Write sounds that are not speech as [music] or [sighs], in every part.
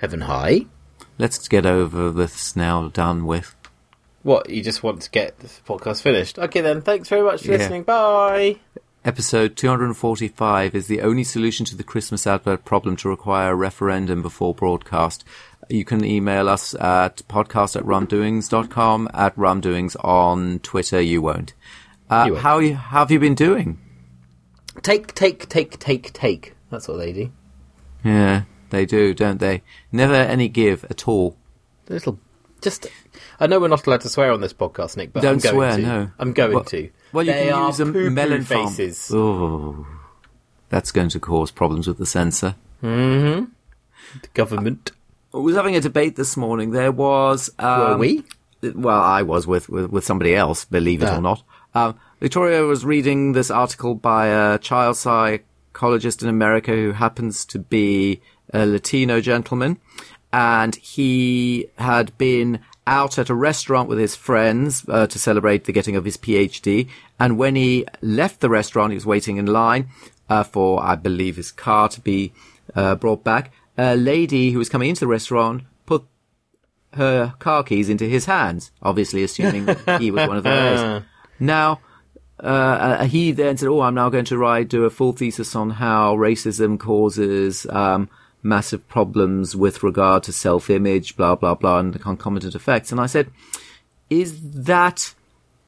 Heaven high. Let's get over this now, done with. What, you just want to get this podcast finished? Okay then, thanks very much for Yeah. listening. Bye. Episode 245 is the only solution to the Christmas advert problem to require a referendum before broadcast. You can email us at podcast at rumdoings.com, at rumdoings on Twitter. You won't. Uh, You won't. How, you, how have you been doing? Take, take, take, take, take. That's what they do. Yeah, they do, don't they? Never any give at all. Little, just. I know we're not allowed to swear on this podcast, Nick, but Don't I'm going swear, to. no. I'm going Well- to. Well, you they can use them melon farm. faces. Oh, that's going to cause problems with the censor. The government. I was having a debate this morning. There was. Um, Were we? Well, I was with, with, with somebody else, believe it Ah. or not. Um, Victoria was reading this article by a child psychologist in America who happens to be a Latino gentleman. And he had been out at a restaurant with his friends uh, to celebrate the getting of his PhD. And when he left the restaurant, he was waiting in line uh, for, I believe, his car to be uh, brought back. A lady who was coming into the restaurant put her car keys into his hands, obviously assuming that he was one of [laughs] those. Now, uh, uh, he then said, "Oh, I'm now going to write do a full thesis on how racism causes um, massive problems with regard to self-image, blah blah blah, and the concomitant effects." And I said, "Is that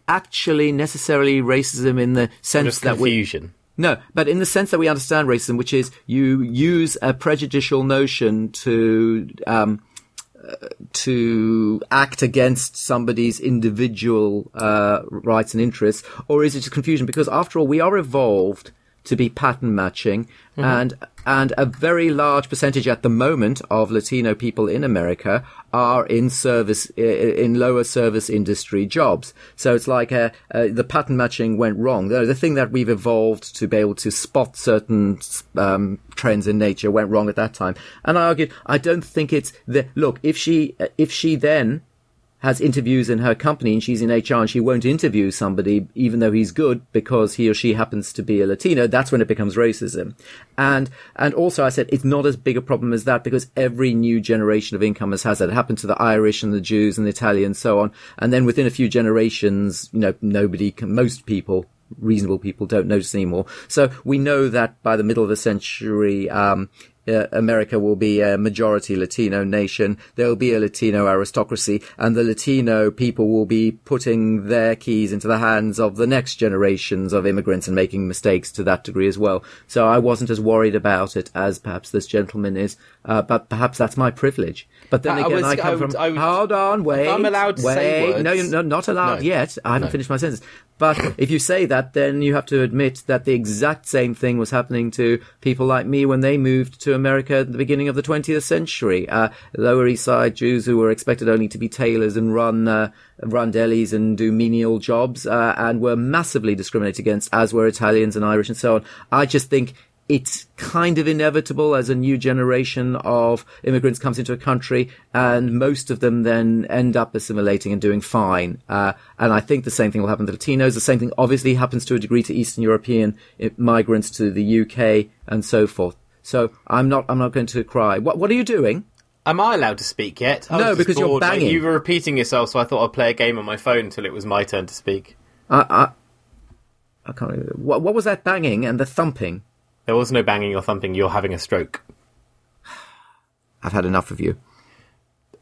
actually necessarily racism in the sense that we?" confusion. No, but in the sense that we understand racism, which is you use a prejudicial notion to um, uh, to act against somebody's individual uh, rights and interests, or is it just confusion? Because after all, we are evolved to be pattern matching, and and a very large percentage at the moment of Latino people in America are in service in lower service industry jobs. So it's like uh, uh, the pattern matching went wrong. The, the thing that we've evolved to be able to spot certain um, trends in nature went wrong at that time. And I argued, I don't think it's the look. If she if she then has interviews in her company and she's in HR and she won't interview somebody even though he's good because he or she happens to be a Latino, that's when it becomes racism. And, and also I said it's not as big a problem as that because every new generation of incomers has that. It happened to the Irish and the Jews and the Italians and so on. And then within a few generations, you know, nobody can, most people reasonable people don't notice anymore. So we know that by the middle of the century, um, uh, America will be a majority Latino nation. There will be a Latino aristocracy, and the Latino people will be putting their keys into the hands of the next generations of immigrants and making mistakes to that degree as well. So I wasn't as worried about it as perhaps this gentleman is, uh, but perhaps that's my privilege. But then I again, was- I come I would- from. I would- hold on, wait. I'm allowed to wait. say No, you're no, not allowed No. yet. I haven't No. finished my sentence. But if you say that, then you have to admit that the exact same thing was happening to people like me when they moved to America at the beginning of the 20th century. Uh, Lower East Side Jews who were expected only to be tailors and run uh, run delis and do menial jobs, uh, and were massively discriminated against, as were Italians and Irish and so on. I just think it's kind of inevitable as a new generation of immigrants comes into a country and most of them then end up assimilating and doing fine. Uh, and I think the same thing will happen to Latinos. The same thing obviously happens to a degree to Eastern European uh, migrants to the UK and so forth. So I'm not, I'm not going to cry. What, what are you doing? Am I allowed to speak yet? I No, just because you're bored. Like, banging. You were repeating yourself, so I thought I'd play a game on my phone until it was my turn to speak. I, I, I can't, remember. what, what was that banging and the thumping? There was no banging or thumping. You're having a stroke. [sighs] I've had enough of you.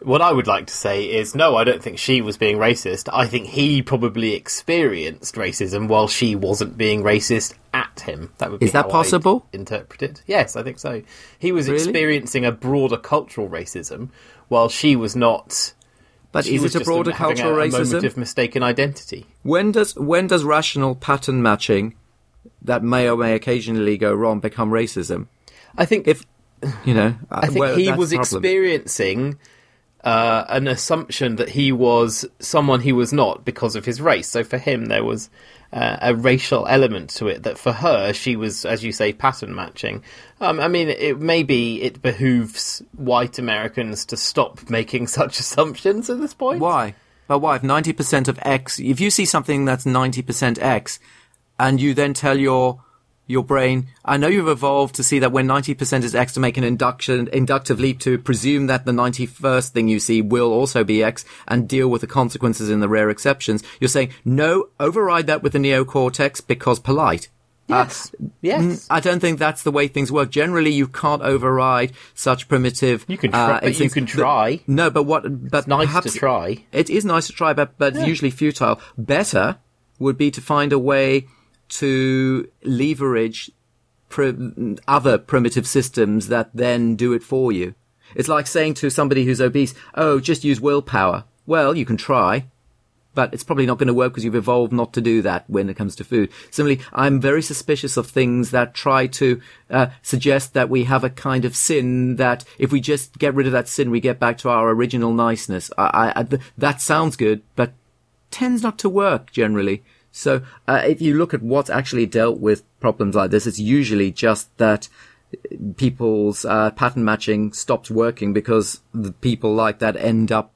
What I would like to say is no, I don't think she was being racist. I think he probably experienced racism while she wasn't being racist at him. That would be Is that how I'd possible? interpret it. Yes, I think so. He was Really? experiencing a broader cultural racism while she was not. But is was it a broader cultural a, a racism? moment of mistaken identity. When does when does rational pattern matching that may or may occasionally go wrong become racism? I think If you know, I uh, think he was experiencing uh, an assumption that he was someone he was not because of his race. So for him, there was uh, a racial element to it. That for her, she was, as you say, pattern matching. Um, I mean, it maybe it behooves white Americans to stop making [laughs] such assumptions at this point. Why? But why? If ninety percent of X, if you see something that's ninety percent X, and you then tell your your brain. I know you've evolved to see that when 90% is X to make an induction, inductive leap to presume that the 91st thing you see will also be X and deal with the consequences in the rare exceptions. You're saying, no, override that with the neocortex because polite. Yes. Uh, yes. I don't think that's the way things work. Generally, you can't override such primitive. You can try. Uh, but you can try. But, no, but what? But it's nice to try. It is nice to try, but but yeah. usually futile. Better would be to find a way to leverage other primitive systems that then do it for you. It's like saying to somebody who's obese, "Oh, just use willpower." Well, you can try, but it's probably not going to work because you've evolved not to do that when it comes to food. Similarly, I'm very suspicious of things that try to uh, suggest that we have a kind of sin that if we just get rid of that sin, we get back to our original niceness. I, I, th- that sounds good, but tends not to work generally. So uh, if you look at what's actually dealt with problems like this, it's usually just that people's uh, pattern matching stops working because the people like that end up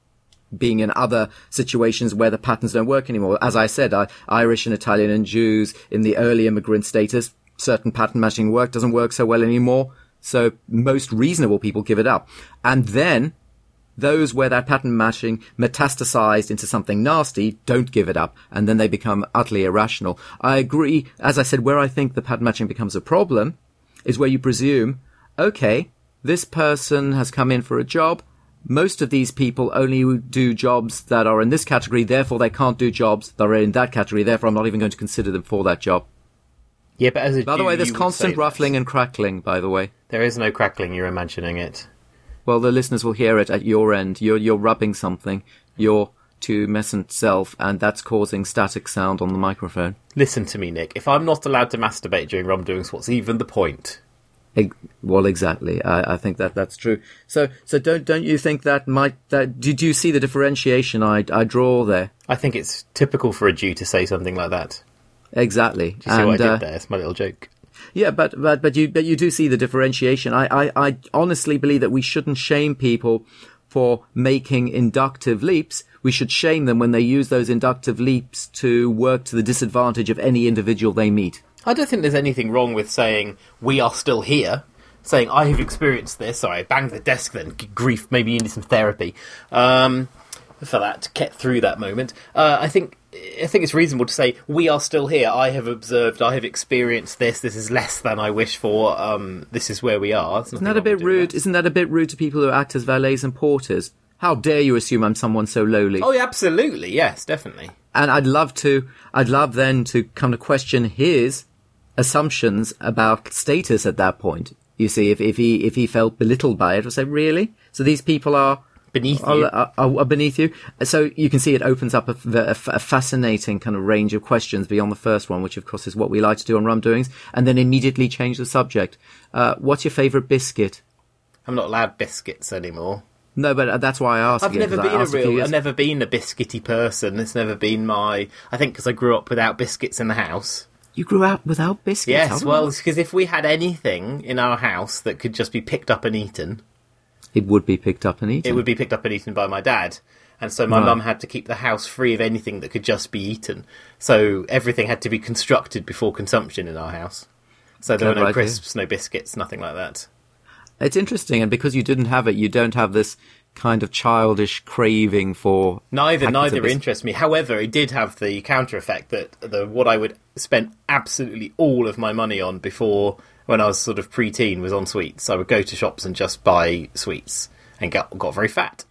being in other situations where the patterns don't work anymore. As I said, Irish and Italian and Jews in the early immigrant status, certain pattern matching work doesn't work so well anymore. So most reasonable people give it up. And then those where that pattern matching metastasized into something nasty don't give it up and then they become utterly irrational. I agree. As I said, where I think the pattern matching becomes a problem is where you presume, okay, this person has come in for a job most of these people only do jobs that are in this category, therefore they can't do jobs that are in that category, therefore I'm not even going to consider them for that job. Yeah, but as a By the way, there's constant ruffling and crackling, by the way. There is no crackling, you're imagining it. Well, the listeners will hear it at your end. You're, you're rubbing something, your tumescent self, and that's causing static sound on the microphone. Listen to me, Nick. If I'm not allowed to masturbate during rum doings, what's even the point? Well, exactly. I, I, think that that's true. So, so don't don't you think that might that did you see the differentiation I I draw there? I think it's typical for a Jew to say something like that. Exactly. Do you see and, what I did uh, there? It's my little joke. Yeah, but but but you but you do see the differentiation. I, I I honestly believe that we shouldn't shame people for making inductive leaps. We should shame them when they use those inductive leaps to work to the disadvantage of any individual they meet. I don't think there's anything wrong with saying we are still here. Saying I have experienced this. Sorry, I banged the desk. Then grief. Maybe you need some therapy um, for that to get through that moment. Uh, I think I think it's reasonable to say we are still here. I have observed. I have experienced this. This is less than I wish for. Um, this is where we are. Isn't that a bit rude? That. Isn't that a bit rude to people who act as valets and porters? How dare you assume I'm someone so lowly? Oh, yeah, absolutely. Yes, definitely. And I'd love to. I'd love then to come to question his assumptions about status at that point. You see, if, if he if he felt belittled by it, or say, really? So these people are Uh, beneath you. Beneath you. So you can see it opens up a, a, a, fascinating kind of range of questions beyond the first one, which of course is what we like to do on Rum Doings, and then immediately change the subject. Uh, what's your favourite biscuit? I'm not allowed biscuits anymore. No, but uh, that's why I asked. I've never been a real. I've never been a biscuity person. It's never been my. I think because I grew up without biscuits in the house. You grew up without biscuits. Yes, oh. well, because if we had anything in our house that could just be picked up and eaten, it would be picked up and eaten. It would be picked up and eaten by my dad. And so my right. mum had to keep the house free of anything that could just be eaten. So everything had to be constructed before consumption in our house. So there were no crisps, no biscuits, nothing like that. It's interesting, and because you didn't have it, you don't have this kind of childish craving for neither neither interests me however it did have the counter effect that the what i would spend absolutely all of my money on before when i was sort of preteen was on sweets i would go to shops and just buy sweets and got got very fat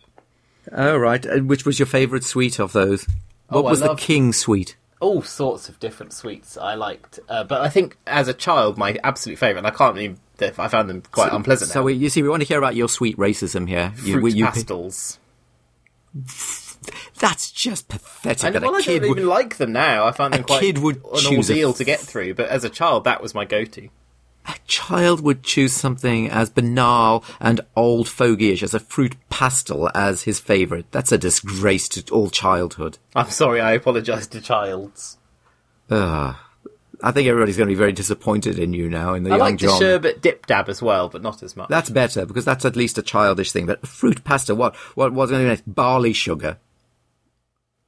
oh right and which was your favorite sweet of those what oh, was the king sweet all sorts of different sweets I liked, uh, but I think as a child, my absolute favourite, and I can't even I found them quite so, unpleasant. So we, you see, we want to hear about your sweet racism here. Fruit you, you, pastels. That's just pathetic. And, well, I don't would, even like them now. I find them quite kid would an ordeal a, to get through. But as a child, that was my go-to. A child would choose something as banal and old fogyish as a fruit pastel as his favourite. That's a disgrace to all childhood. I'm sorry. I apologise to childs. Ugh. I think everybody's going to be very disappointed in you now. In the I young like John. the sherbet dip dab as well, but not as much. That's better because that's at least a childish thing. But fruit pasta, what? What was going to be nice? Barley sugar.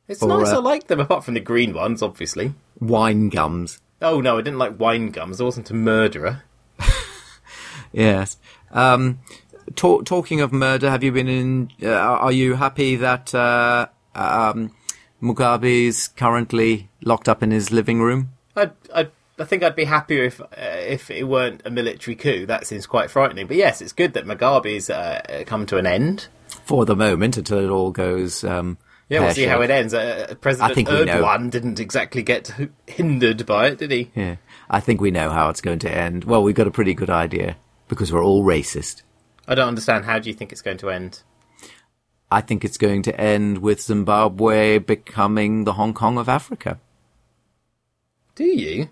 It's or, nice. Uh, I like them, apart from the green ones, obviously. Wine gums. Oh no, I didn't like wine gums. I wasn't a murderer. [laughs] Yes. Um, talk, talking of murder, have you been in? Uh, are you happy that uh, um, Mugabe is currently locked up in his living room? I I I think I'd be happier if uh, if it weren't a military coup. That seems quite frightening. But yes, it's good that Mugabe's uh, come to an end. For the moment, until it all goes. Um, Yeah, we'll see how it ends. Uh, President think we know. Erdogan didn't exactly get hindered by it, did he? Yeah, I think we know how it's going to end. Well, we've got a pretty good idea because we're all racist. I don't understand. How do you think it's going to end? I think it's going to end with Zimbabwe becoming the Hong Kong of Africa. Do you?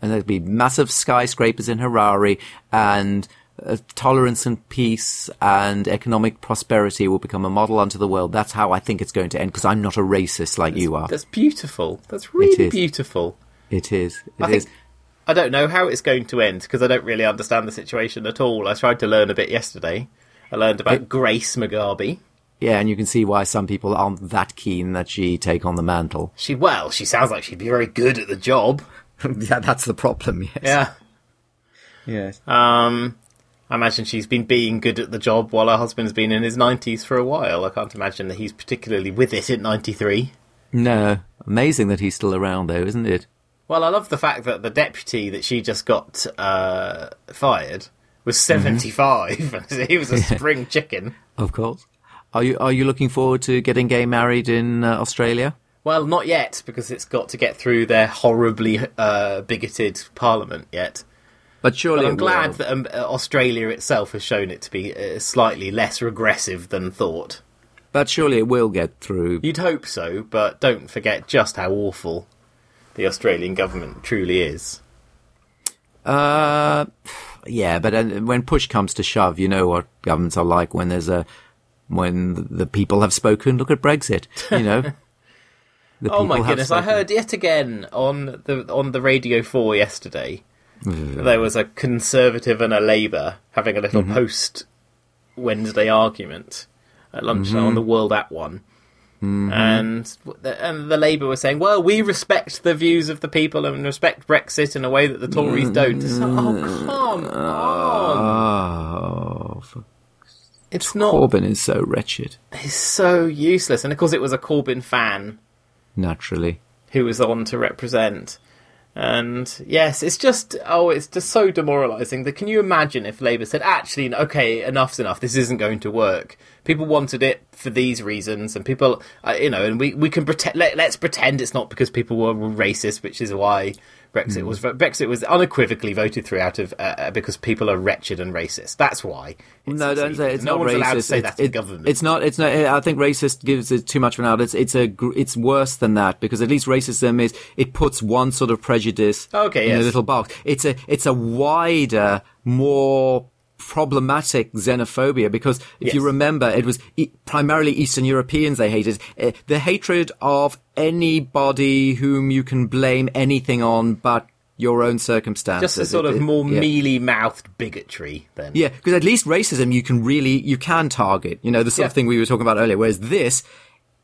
And there'll be massive skyscrapers in Harare and uh, tolerance and peace and economic prosperity will become a model unto the world. That's how I think it's going to end because I'm not a racist like you are. That's beautiful. That's really is. beautiful. It is. It I is. think I don't know how it's going to end because I don't really understand the situation at all. I tried to learn a bit yesterday. I learned about Grace Mugabe. Yeah, and you can see why some people aren't that keen that she take on the mantle. She well, she sounds like she'd be very good at the job. [laughs] yeah, that's the problem. Yes. Yeah. Yes. Um, I imagine she's been being good at the job while her husband's been in his nineties for a while. I can't imagine that he's particularly with it at ninety three. No, amazing that he's still around, though, isn't it? Well, I love the fact that the deputy that she just got uh, fired was 75 and [laughs] he was a spring chicken. Of course. Are you are you looking forward to getting gay married in uh, Australia? Well, not yet because it's got to get through their horribly uh, bigoted parliament yet. But surely But I'm glad that um, uh, Australia itself has shown it to be uh, slightly less regressive than thought. But surely it will get through. You'd hope so, but don't forget just how awful the Australian government truly is. Uh, yeah, but uh, when push comes to shove, you know what governments are like when there's a when the people have spoken. Look at Brexit. You know. [laughs] Oh my goodness! I heard yet again on the on the Radio Four yesterday. There was a Conservative and a Labour having a Mm-hmm. little post Wednesday argument at lunch Mm-hmm. on the World at One, and the, and the Labour was saying, "Well, we respect the views of the people and respect Brexit in a way that the Tories don't." It's like, oh come on! Oh, for- It's not. Corbyn is so wretched. He's so useless, and of course, it was a Corbyn fan Naturally. who was on to represent. And yes, it's just oh, it's just so demoralising. That can you imagine if Labour said, "Actually, okay, enough's enough. This isn't going to work. People wanted it for these reasons, and people, uh, you know, and we we can pretend. Let, let's pretend it's not because people were racist, which is why Brexit was Brexit was unequivocally voted through out of uh, uh, because people are wretched and racist. That's why. No, don't say it's no not one's racist. allowed to say It's- that to it- government. It's not. It's not. I think racist gives it too much of an out. It's it's a it's worse than that because at least racism is it puts one sort of prejudice Okay, in a little box. It's a it's a wider, more problematic xenophobia because if you remember it was e- primarily eastern europeans they hated uh, the hatred of anybody whom you can blame anything on but your own circumstances just a sort It- of more yeah. mealy mouthed bigotry. Then Yeah, because at least racism you can really you can target. You know the sort of thing we were talking about earlier. Whereas this,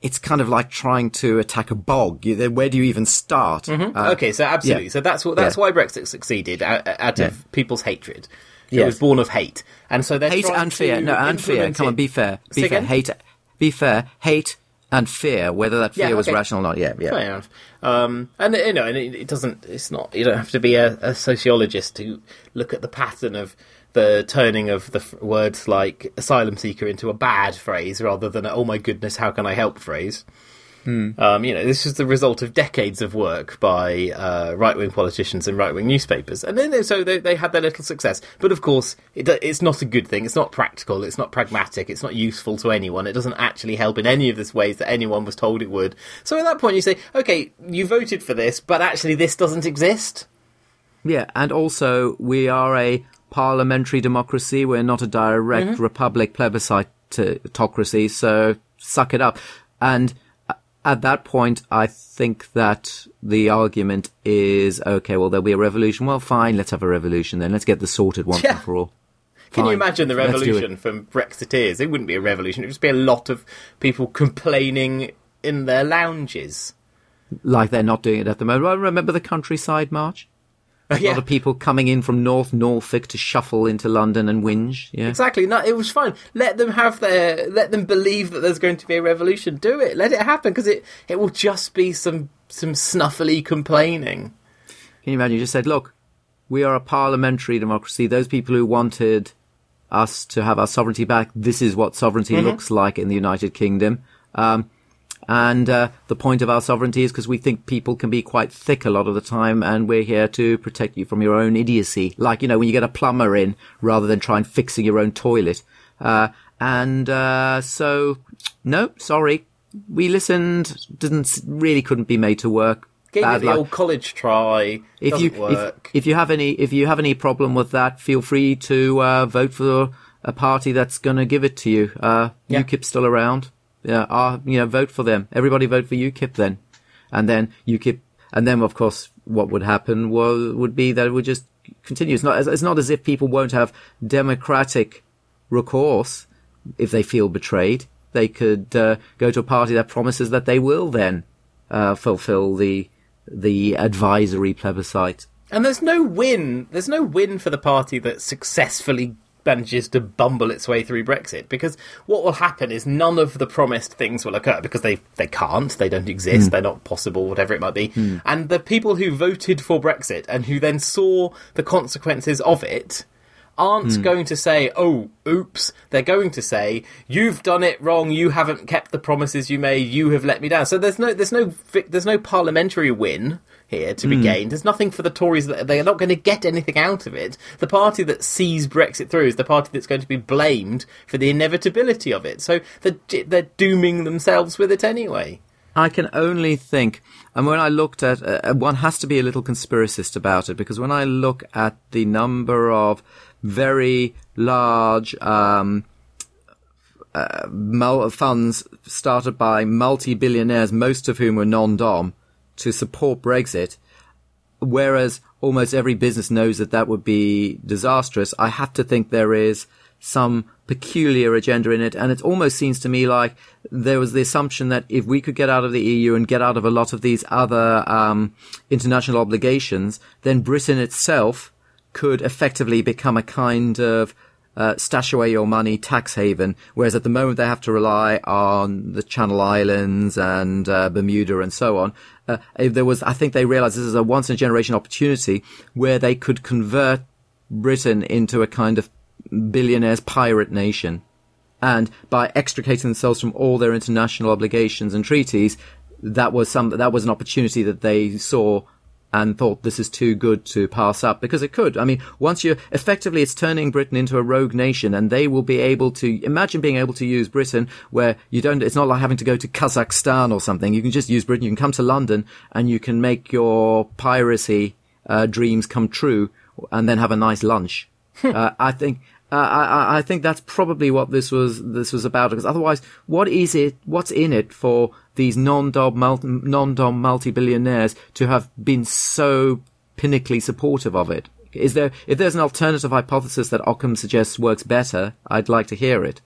it's kind of like trying to attack a bog. Where do you even start? Uh, okay, so absolutely. yeah. So that's what that's Yeah. why Brexit succeeded out, out Yeah. of people's hatred. It Yes. was born of hate, and so they're hate and fear. No, and fear. Come on, be fair. Be Say fair. again? Hate. Be fair. Hate and fear. Whether that fear Yeah, was rational or not. Yeah, yeah. Fair enough. Um, and you know, and it, it doesn't. It's not. You don't have to be a, a sociologist to look at the pattern of the turning of the f- words like asylum seeker into a bad phrase rather than a, oh my goodness, how can I help phrase. Um, you know, this is the result of decades of work by uh, right-wing politicians and right-wing newspapers, and then they- so they, they had their little success. But of course, it, it's not a good thing. It's not practical. It's not pragmatic. It's not useful to anyone. It doesn't actually help in any of the ways that anyone was told it would. So at that point, you say, okay, you voted for this, but actually, this doesn't exist. Yeah, and also we are a parliamentary democracy. We're not a direct Mm-hmm. republic plebiscitocracy. So suck it up. And at that point, I think that the argument is okay. Well, there'll be a revolution. Well, fine. Let's have a revolution then. Let's get this sorted once Yeah. and for all. Can you imagine the Let's do it. revolution from Brexiteers? It wouldn't be a revolution. It would just be a lot of people complaining in their lounges. Like they're not doing it at the moment. Well, remember the countryside march? A yeah. lot of people coming in from North Norfolk to shuffle into London and whinge. Yeah, exactly. No, it was fine. Let them have their. Let them believe that there's going to be a revolution. Do it. Let it happen because it it will just be some some snuffly complaining. Can you imagine? You just said, "Look, we are a parliamentary democracy. Those people who wanted us to have our sovereignty back, this is what sovereignty mm-hmm. looks like in the United Kingdom." Um, and uh, the point of our sovereignty is because we think people can be quite thick a lot of the time, and we're here to protect you from your own idiocy. Like, you know, when you get a plumber in rather than try and fixing your own toilet. Uh, and uh, so, no, sorry. We listened, didn't really couldn't be made to work. Gave it the old college try. If you work. If, if, you have any if you have any problem with that, feel free to uh, vote for a party that's going to give it to you. Uh, yeah. UKIP's still around yeah, uh, you know, vote for them. Everybody vote for UKIP then. And then UKIP, and then of course what would happen was, would be that it would just continue. It's not, it's not as if people won't have democratic recourse if they feel betrayed. They could uh, go to a party that promises that they will then uh, fulfill the the advisory plebiscite. And there's no win. There's no win for the party that successfully manages to bumble its way through Brexit because what will happen is none of the promised things will occur because they they can't, they don't exist, mm. they're not possible, whatever it might be. Mm. And the people who voted for Brexit and who then saw the consequences of it aren't mm. going to say, "Oh, oops." They're going to say, "You've done it wrong. You haven't kept the promises you made. You have let me down." So there's no there's no there's no parliamentary win here to be mm. gained. There's nothing for the Tories that they're not going to get anything out of it. The party that sees Brexit through is the party that's going to be blamed for the inevitability of it. So they're, they're dooming themselves with it anyway. I can only think, and when I looked at, uh, uh, one has to be a little conspiracist about it because when I look at the number of very large um, uh, funds started by multi-billionaires, most of whom were non-dom, to support Brexit, whereas almost every business knows that that would be disastrous, I have to think there is some peculiar agenda in it. And it almost seems to me like there was the assumption that if we could get out of the EU and get out of a lot of these other um, international obligations, then Britain itself could effectively become a kind of uh, stash away your money tax haven, whereas at the moment they have to rely on the Channel Islands and uh, Bermuda and so on. Uh, there was, I think they realized this is a once in a generation opportunity where they could convert Britain into a kind of billionaires pirate nation. And by extricating themselves from all their international obligations and treaties, that was some, that was an opportunity that they saw and thought this is too good to pass up because it could. I mean, once you effectively, it's turning Britain into a rogue nation and they will be able to imagine being able to use Britain where you don't, it's not like having to go to Kazakhstan or something. You can just use Britain. You can come to London and you can make your piracy uh, dreams come true and then have a nice lunch. [laughs] uh, I think, uh, I, I, think that's probably what this was this was about. Because otherwise, what is it? What's in it for these non-dom multi, non-dom multi-billionaires to have been so pinnacly supportive of it? Is there if there's an alternative hypothesis that Occam suggests works better? I'd like to hear it.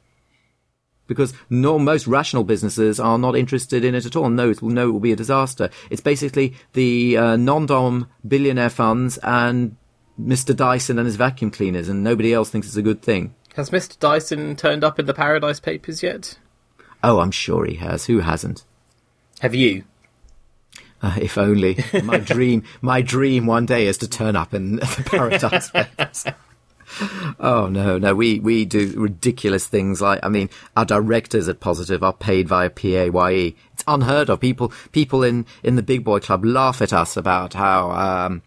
Because no, most rational businesses are not interested in it at all. No, it will, no, it will be a disaster. It's basically the uh, non-dom billionaire funds and Mr. Dyson and his vacuum cleaners, and nobody else thinks it's a good thing. Has Mr. Dyson turned up in the Paradise Papers yet? Oh, I'm sure he has. Who hasn't? Have you? Uh, if only my [laughs] dream, my dream one day is to turn up in [laughs] the Paradise [laughs] Papers. oh no, no, we we do ridiculous things like I mean, our directors at Positive are paid via PAYE. It's unheard of. People people in in the big boy club laugh at us about how um,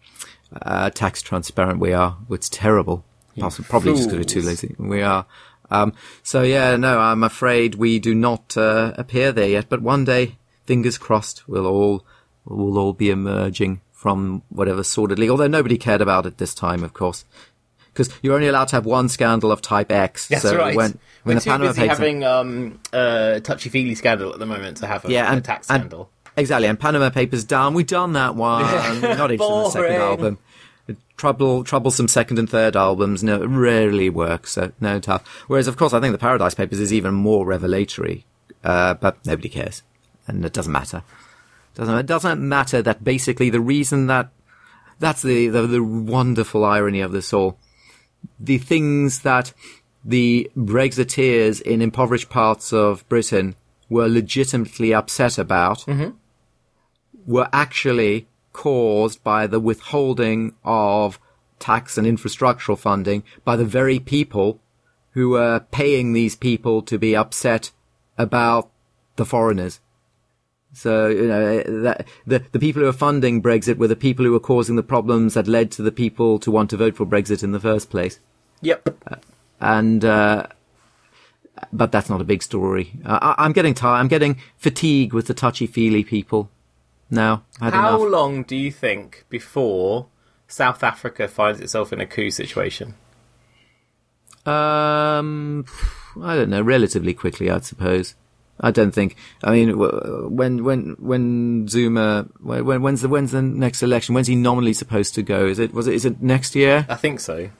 uh, tax transparent we are. It's terrible. Possibly, probably just because we're too lazy. We are. Um, so yeah, no, I'm afraid we do not uh, appear there yet. But one day, fingers crossed, we'll all we'll all be emerging from whatever sordid league. Although nobody cared about it this time, of course, because you're only allowed to have one scandal of Type X. That's so right. When, when we're too Panama busy having um, a touchy feely scandal at the moment to have a, yeah, and, a tax scandal. Exactly, and Panama Papers done. We've done that one. [laughs] Not even the second album. Trouble, troublesome second and third albums no, rarely work, so no tough. Whereas, of course, I think the Paradise Papers is even more revelatory, uh, but nobody cares, and it doesn't matter. It doesn't it doesn't matter that basically the reason that that's the, the, the wonderful irony of this all. The things that the Brexiteers in impoverished parts of Britain were legitimately upset about mm-hmm. were actually caused by the withholding of tax and infrastructural funding by the very people who were paying these people to be upset about the foreigners. So, you know, that, the, the people who are funding Brexit were the people who were causing the problems that led to the people to want to vote for Brexit in the first place. Yep. Uh, and, uh, but that's not a big story. Uh, I, am getting tired. I'm getting fatigued with the touchy-feely people now. How enough. long do you think before South Africa finds itself in a coup situation? Um, I don't know. Relatively quickly, I'd suppose. I don't think. I mean, when when when Zuma when when's the when's the next election? When's he nominally supposed to go? Is it was it is it next year? I think so.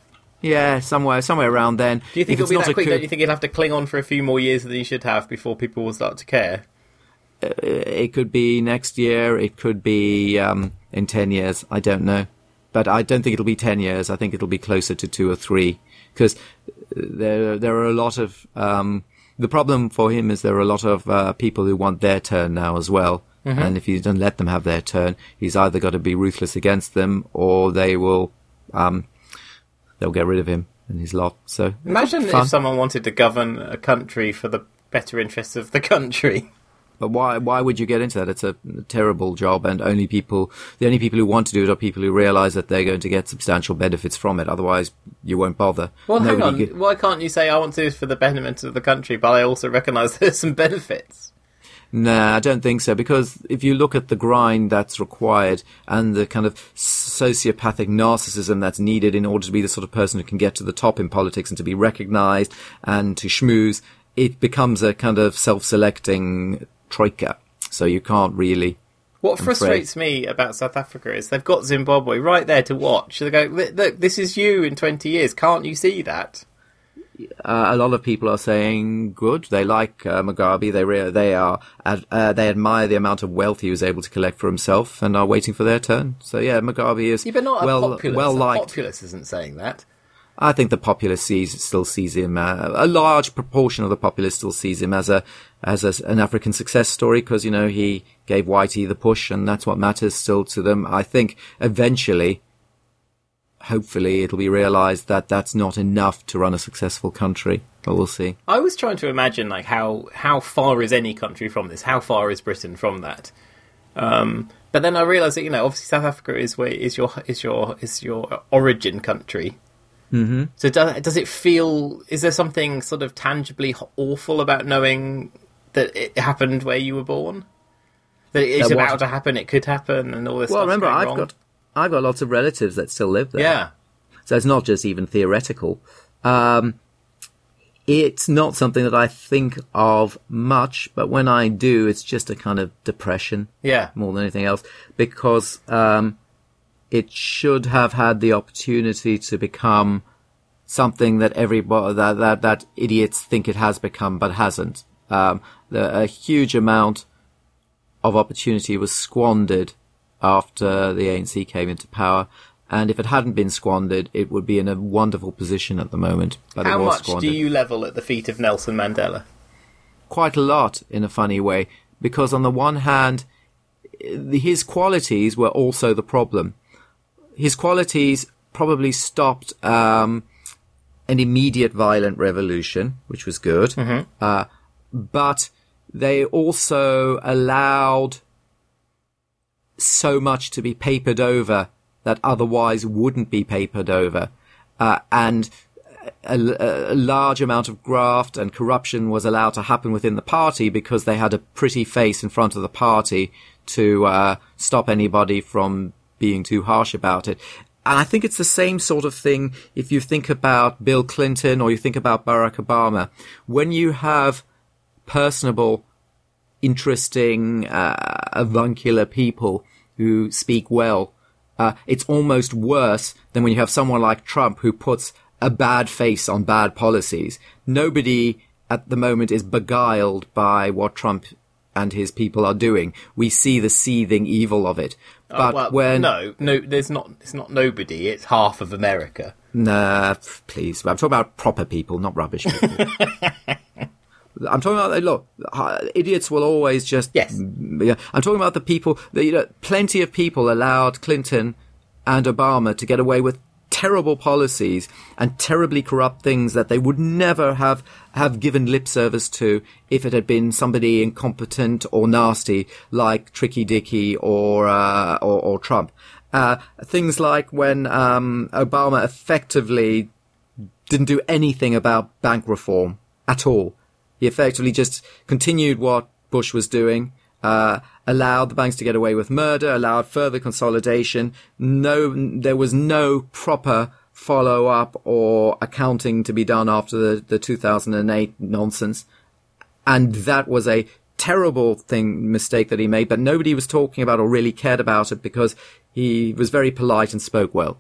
Yeah, somewhere somewhere around then. Do you think if it'll be that quick? Coup- don't you think he'll have to cling on for a few more years than he should have before people will start to care? Uh, it could be next year. It could be um, in ten years. I don't know, but I don't think it'll be ten years. I think it'll be closer to two or three because there there are a lot of um, the problem for him is there are a lot of uh, people who want their turn now as well. Mm-hmm. And if he doesn't let them have their turn, he's either got to be ruthless against them or they will, um, they'll get rid of him and his lot. So imagine if someone wanted to govern a country for the better interests of the country. But why why would you get into that? It's a terrible job, and only people the only people who want to do it are people who realise that they're going to get substantial benefits from it. Otherwise, you won't bother. Well, Nobody hang on. Get... Why can't you say I want to do this for the benefit of the country, but I also recognise [laughs] there's some benefits? Nah, I don't think so. Because if you look at the grind that's required and the kind of sociopathic narcissism that's needed in order to be the sort of person who can get to the top in politics and to be recognised and to schmooze, it becomes a kind of self-selecting troika. So you can't really. What frustrates me about South Africa is they've got Zimbabwe right there to watch. They go, look, this is you in 20 years. Can't you see that? Uh, a lot of people are saying good. They like uh, Mugabe. They re- they are uh, they admire the amount of wealth he was able to collect for himself, and are waiting for their turn. So yeah, Mugabe is yeah, but not well populace. well liked. populace isn't saying that. I think the populace sees, still sees him. Uh, a large proportion of the populace still sees him as a as a, an African success story because you know he gave Whitey the push, and that's what matters still to them. I think eventually, hopefully, it'll be realised that that's not enough to run a successful country. But we'll see. I was trying to imagine like how how far is any country from this? How far is Britain from that? Um, but then I realised that you know obviously South Africa is where is your is your is your origin country Mm-hmm. So does does it feel? Is there something sort of tangibly awful about knowing that it happened where you were born? That it's that about to happen. It could happen, and all this. Well, remember, I've wrong? got I've got lots of relatives that still live there. Yeah. So it's not just even theoretical. Um, it's not something that I think of much, but when I do, it's just a kind of depression. Yeah. More than anything else, because um, it should have had the opportunity to become something that everybody that that, that idiots think it has become but hasn't. Um, the, a huge amount of opportunity was squandered after the ANC came into power. And if it hadn't been squandered, it would be in a wonderful position at the moment. But How much squandered. do you level at the feet of Nelson Mandela? Quite a lot, in a funny way, because on the one hand, his qualities were also the problem his qualities probably stopped um, an immediate violent revolution, which was good. Mm-hmm. Uh, but they also allowed so much to be papered over that otherwise wouldn't be papered over. Uh, and a, a, large amount of graft and corruption was allowed to happen within the party because they had a pretty face in front of the party to uh, stop anybody from being too harsh about it. And I think it's the same sort of thing if you think about Bill Clinton or you think about Barack Obama. When you have personable, interesting, uh, avuncular people who speak well, uh, it's almost worse than when you have someone like Trump who puts a bad face on bad policies. Nobody at the moment is beguiled by what Trump and his people are doing. We see the seething evil of it. Oh, But well, when no, no, there's not. It's not nobody. It's half of America. Nah, please. I'm talking about proper people, not rubbish people. [laughs] I'm talking about look, uh, idiots will always just. Yes. Yeah, I'm talking about the people. The, you know, plenty of people allowed Clinton and Obama to get away with terrible policies and terribly corrupt things that they would never have have given lip service to if it had been somebody incompetent or nasty like Tricky Dicky or uh, or, or Trump. Uh, things like when um, Obama effectively didn't do anything about bank reform at all. He effectively just continued what Bush was doing, uh, allowed the banks to get away with murder, allowed further consolidation. No, there was no proper follow up or accounting to be done after the, the 2008 nonsense. And that was a terrible thing, mistake that he made, but nobody was talking about or really cared about it because he was very polite and spoke well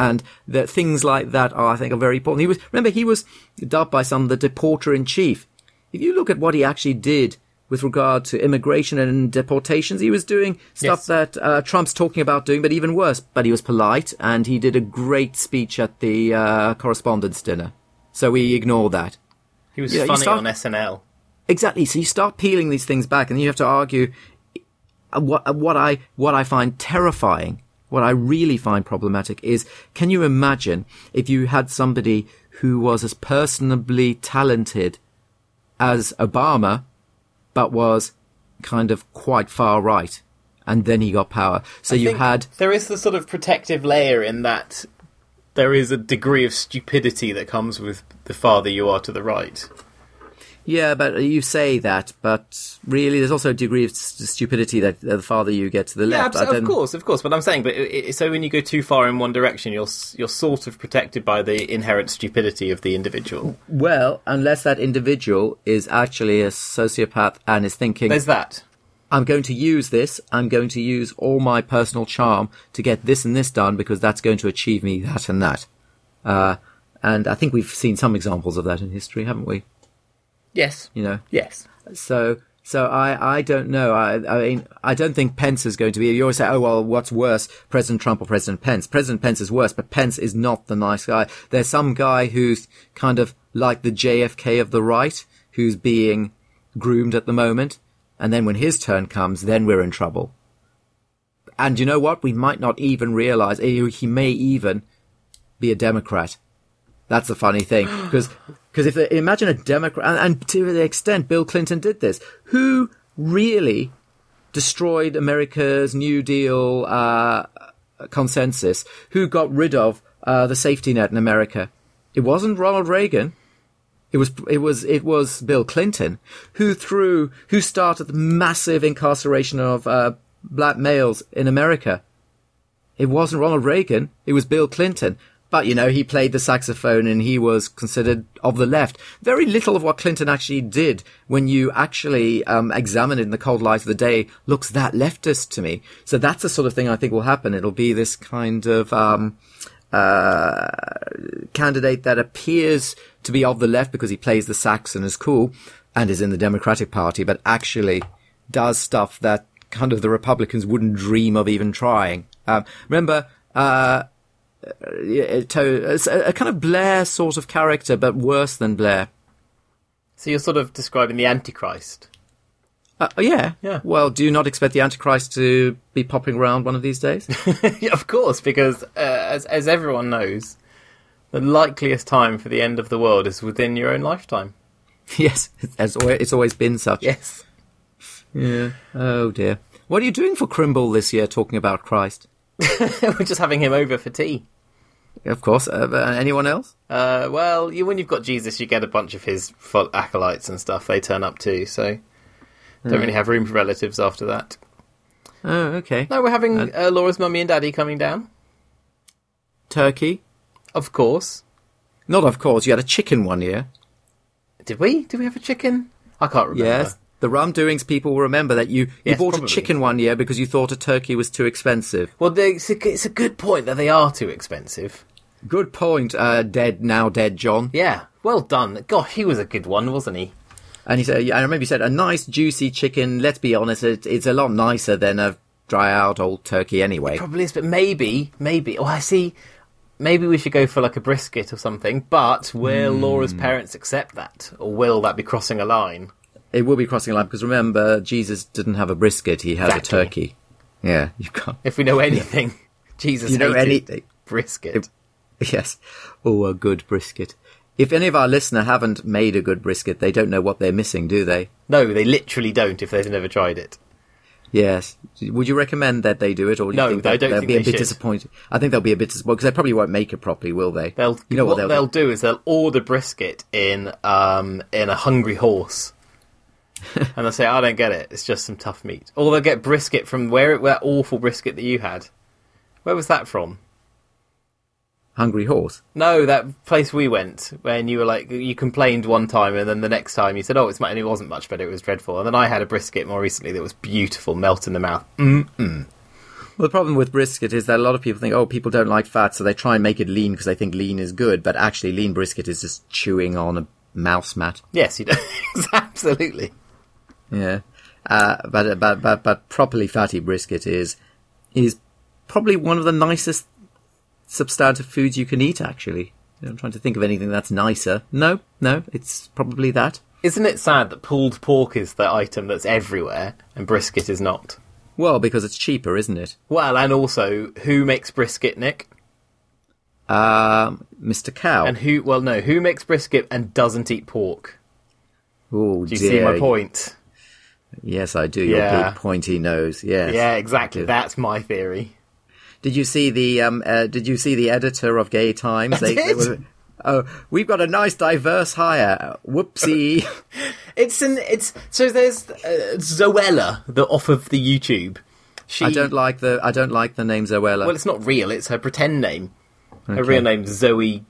and that things like that are, I think, are very important. He was remember he was dubbed by some the deporter in chief. If you look at what he actually did with regard to immigration and deportations, he was doing stuff Yes. that uh, Trump's talking about doing, but even worse. But he was polite, and he did a great speech at the uh, correspondents dinner. So we ignore that. He was Yeah, funny start- on SNL. Exactly. So you start peeling these things back, and you have to argue uh, what uh, what I what I find terrifying, what I really find problematic is: can you imagine if you had somebody who was as personably talented as Obama, but was kind of quite far right, and then he got power? So I you had there is the sort of protective layer in that there is a degree of stupidity that comes with the farther you are to the right. Yeah, but you say that, but really, there's also a degree of st- stupidity that uh, the farther you get to the Yeah, left. abso- I of course, of course. But I'm saying, but it, it, so when you go too far in one direction, you're you're sort of protected by the inherent stupidity of the individual. Well, unless that individual is actually a sociopath and is thinking, There's that. I'm going to use this, I'm going to use all my personal charm to get this and this done because that's going to achieve me that and that. Uh, and I think we've seen some examples of that in history, haven't we? Yes. You know, Yes. so so I I don't know. I I mean I don't think Pence is going to be. You always say, oh well, what's worse, President Trump or President Pence? President Pence is worse, but Pence is not the nice guy. There's some guy who's kind of like the JFK of the right, who's being groomed at the moment, and then when his turn comes, then we're in trouble. And you know what? We might not even realize he may even be a Democrat. That's the funny thing because if they, imagine a Democrat and, and to the extent Bill Clinton did this, who really destroyed America's New Deal uh, consensus? Who got rid of uh, the safety net in America? It wasn't Ronald Reagan. It was it was it was Bill Clinton who threw who started the massive incarceration of uh, black males in America. It wasn't Ronald Reagan. It was Bill Clinton. But, you know, he played the saxophone and he was considered of the left. Very little of what Clinton actually did when you actually um, examine it in the cold light of the day looks that leftist to me. So that's the sort of thing I think will happen. It'll be this kind of, um, uh, candidate that appears to be of the left because he plays the sax and is cool and is in the Democratic Party, but actually does stuff that kind of the Republicans wouldn't dream of even trying. Um, remember, uh, uh, to, a, a kind of Blair sort of character, but worse than Blair. So you're sort of describing the Antichrist. Uh, yeah. Yeah. Well, do you not expect the Antichrist to be popping around one of these days? [laughs] yeah, of course, because uh, as as everyone knows, the likeliest time for the end of the world is within your own lifetime. [laughs] yes, always, it's always been such. Yes. Yeah. Oh dear. What are you doing for Crimble this year? Talking about Christ, [laughs] We're just having him over for tea. of course. Uh, uh, anyone else? Uh, well, you, when you've got Jesus, you get a bunch of his acolytes and stuff. They turn up too, so don't really have room for relatives after that. Oh, okay. No, we're having uh, Laura's mummy and daddy coming down. Turkey. Of course. Not of course. You had a chicken one year. Did we? Did we have a chicken? I can't remember. Yes. The rum doings people will remember that you, you Yes, bought probably. a chicken one year because you thought a turkey was too expensive. Well, they, it's, a, it's a good point that they are too expensive. Good point, uh, dead, now dead John. Yeah. Well done. God, he was a good one, wasn't he? And he said, I remember you said, a nice juicy chicken, let's be honest, it, it's a lot nicer than a dry out old turkey anyway. Probably is, but maybe, maybe. Oh, I see. Maybe we should go for like a brisket or something. But will Hmm. Laura's parents accept that, or will that be crossing a line? It will be crossing a line because remember, Jesus didn't have a brisket, he had Exactly. a turkey. Yeah, you can't. If we know anything, [laughs] Jesus You know anything. brisket. Yes. Oh, a good brisket. If any of our listener haven't made a good brisket, they don't know what they're missing, do they? no, they literally don't if they've never tried it. Yes. Would you recommend that they do it, or do you No, think I don't they'll think be a bit should. disappointed? I think they'll be a bit disappointed because they probably won't make it properly, will they? They'll, you know what, what, they'll, do is they'll order brisket in um, in a hungry horse, [laughs] and they'll say, "I don't get it. It's just some tough meat." Or they'll get brisket from where that awful brisket that you had. Where was that from? Hungry horse. No, that place we went when you were like you complained one time, and then the next time you said, "Oh, it's and it wasn't much better. It was dreadful." And then I had a brisket more recently that was beautiful, melt in the mouth. Mm-mm. Well, the problem with brisket is that a lot of people think, oh, people don't like fat, so they try and make it lean because they think lean is good. But actually, lean brisket is just chewing on a mouse mat. Yes, you do. [laughs] Absolutely. Yeah. Uh, but, but but but properly fatty brisket is is probably one of the nicest substantive foods you can eat. Actually, I'm trying to think of anything that's nicer. No, no, it's probably that. Isn't it sad that pulled pork is the item that's everywhere and brisket is not? Well, because it's cheaper, isn't it? Well, and also, who makes brisket, Nick? Um, Mr. Cow. And who? Well, no, who makes brisket and doesn't eat pork? oh Do you dear. see my point? Yes, I do. Your Yeah. big pointy nose. Yes. Yeah, exactly. That's my theory. Did you see the um? Uh, did you see the editor of Gay Times? I did. were- oh, we've got a nice diverse hire. Whoopsie. [laughs] It's an. It's so there's uh, Zoella, the off of the YouTube. She, I don't like the I don't like the name Zoella. Well, it's not real. It's her pretend name. Her real name's Zoe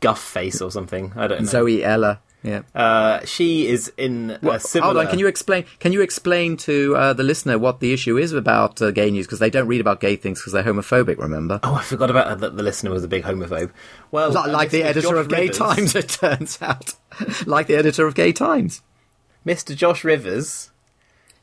Gufface or something. I don't know. Zoe Ella. Yeah. Uh, she is in Well, a similar. Hold on, can you explain? Can you explain to uh, the listener what the issue is about uh, gay news? Because they don't read about gay things because they're homophobic. Remember, Oh, I forgot about that. The listener was a big homophobe. Well, like, like the editor Josh of Gay Times, [laughs] it turns out. like the editor of Gay Times. Mr. Josh Rivers,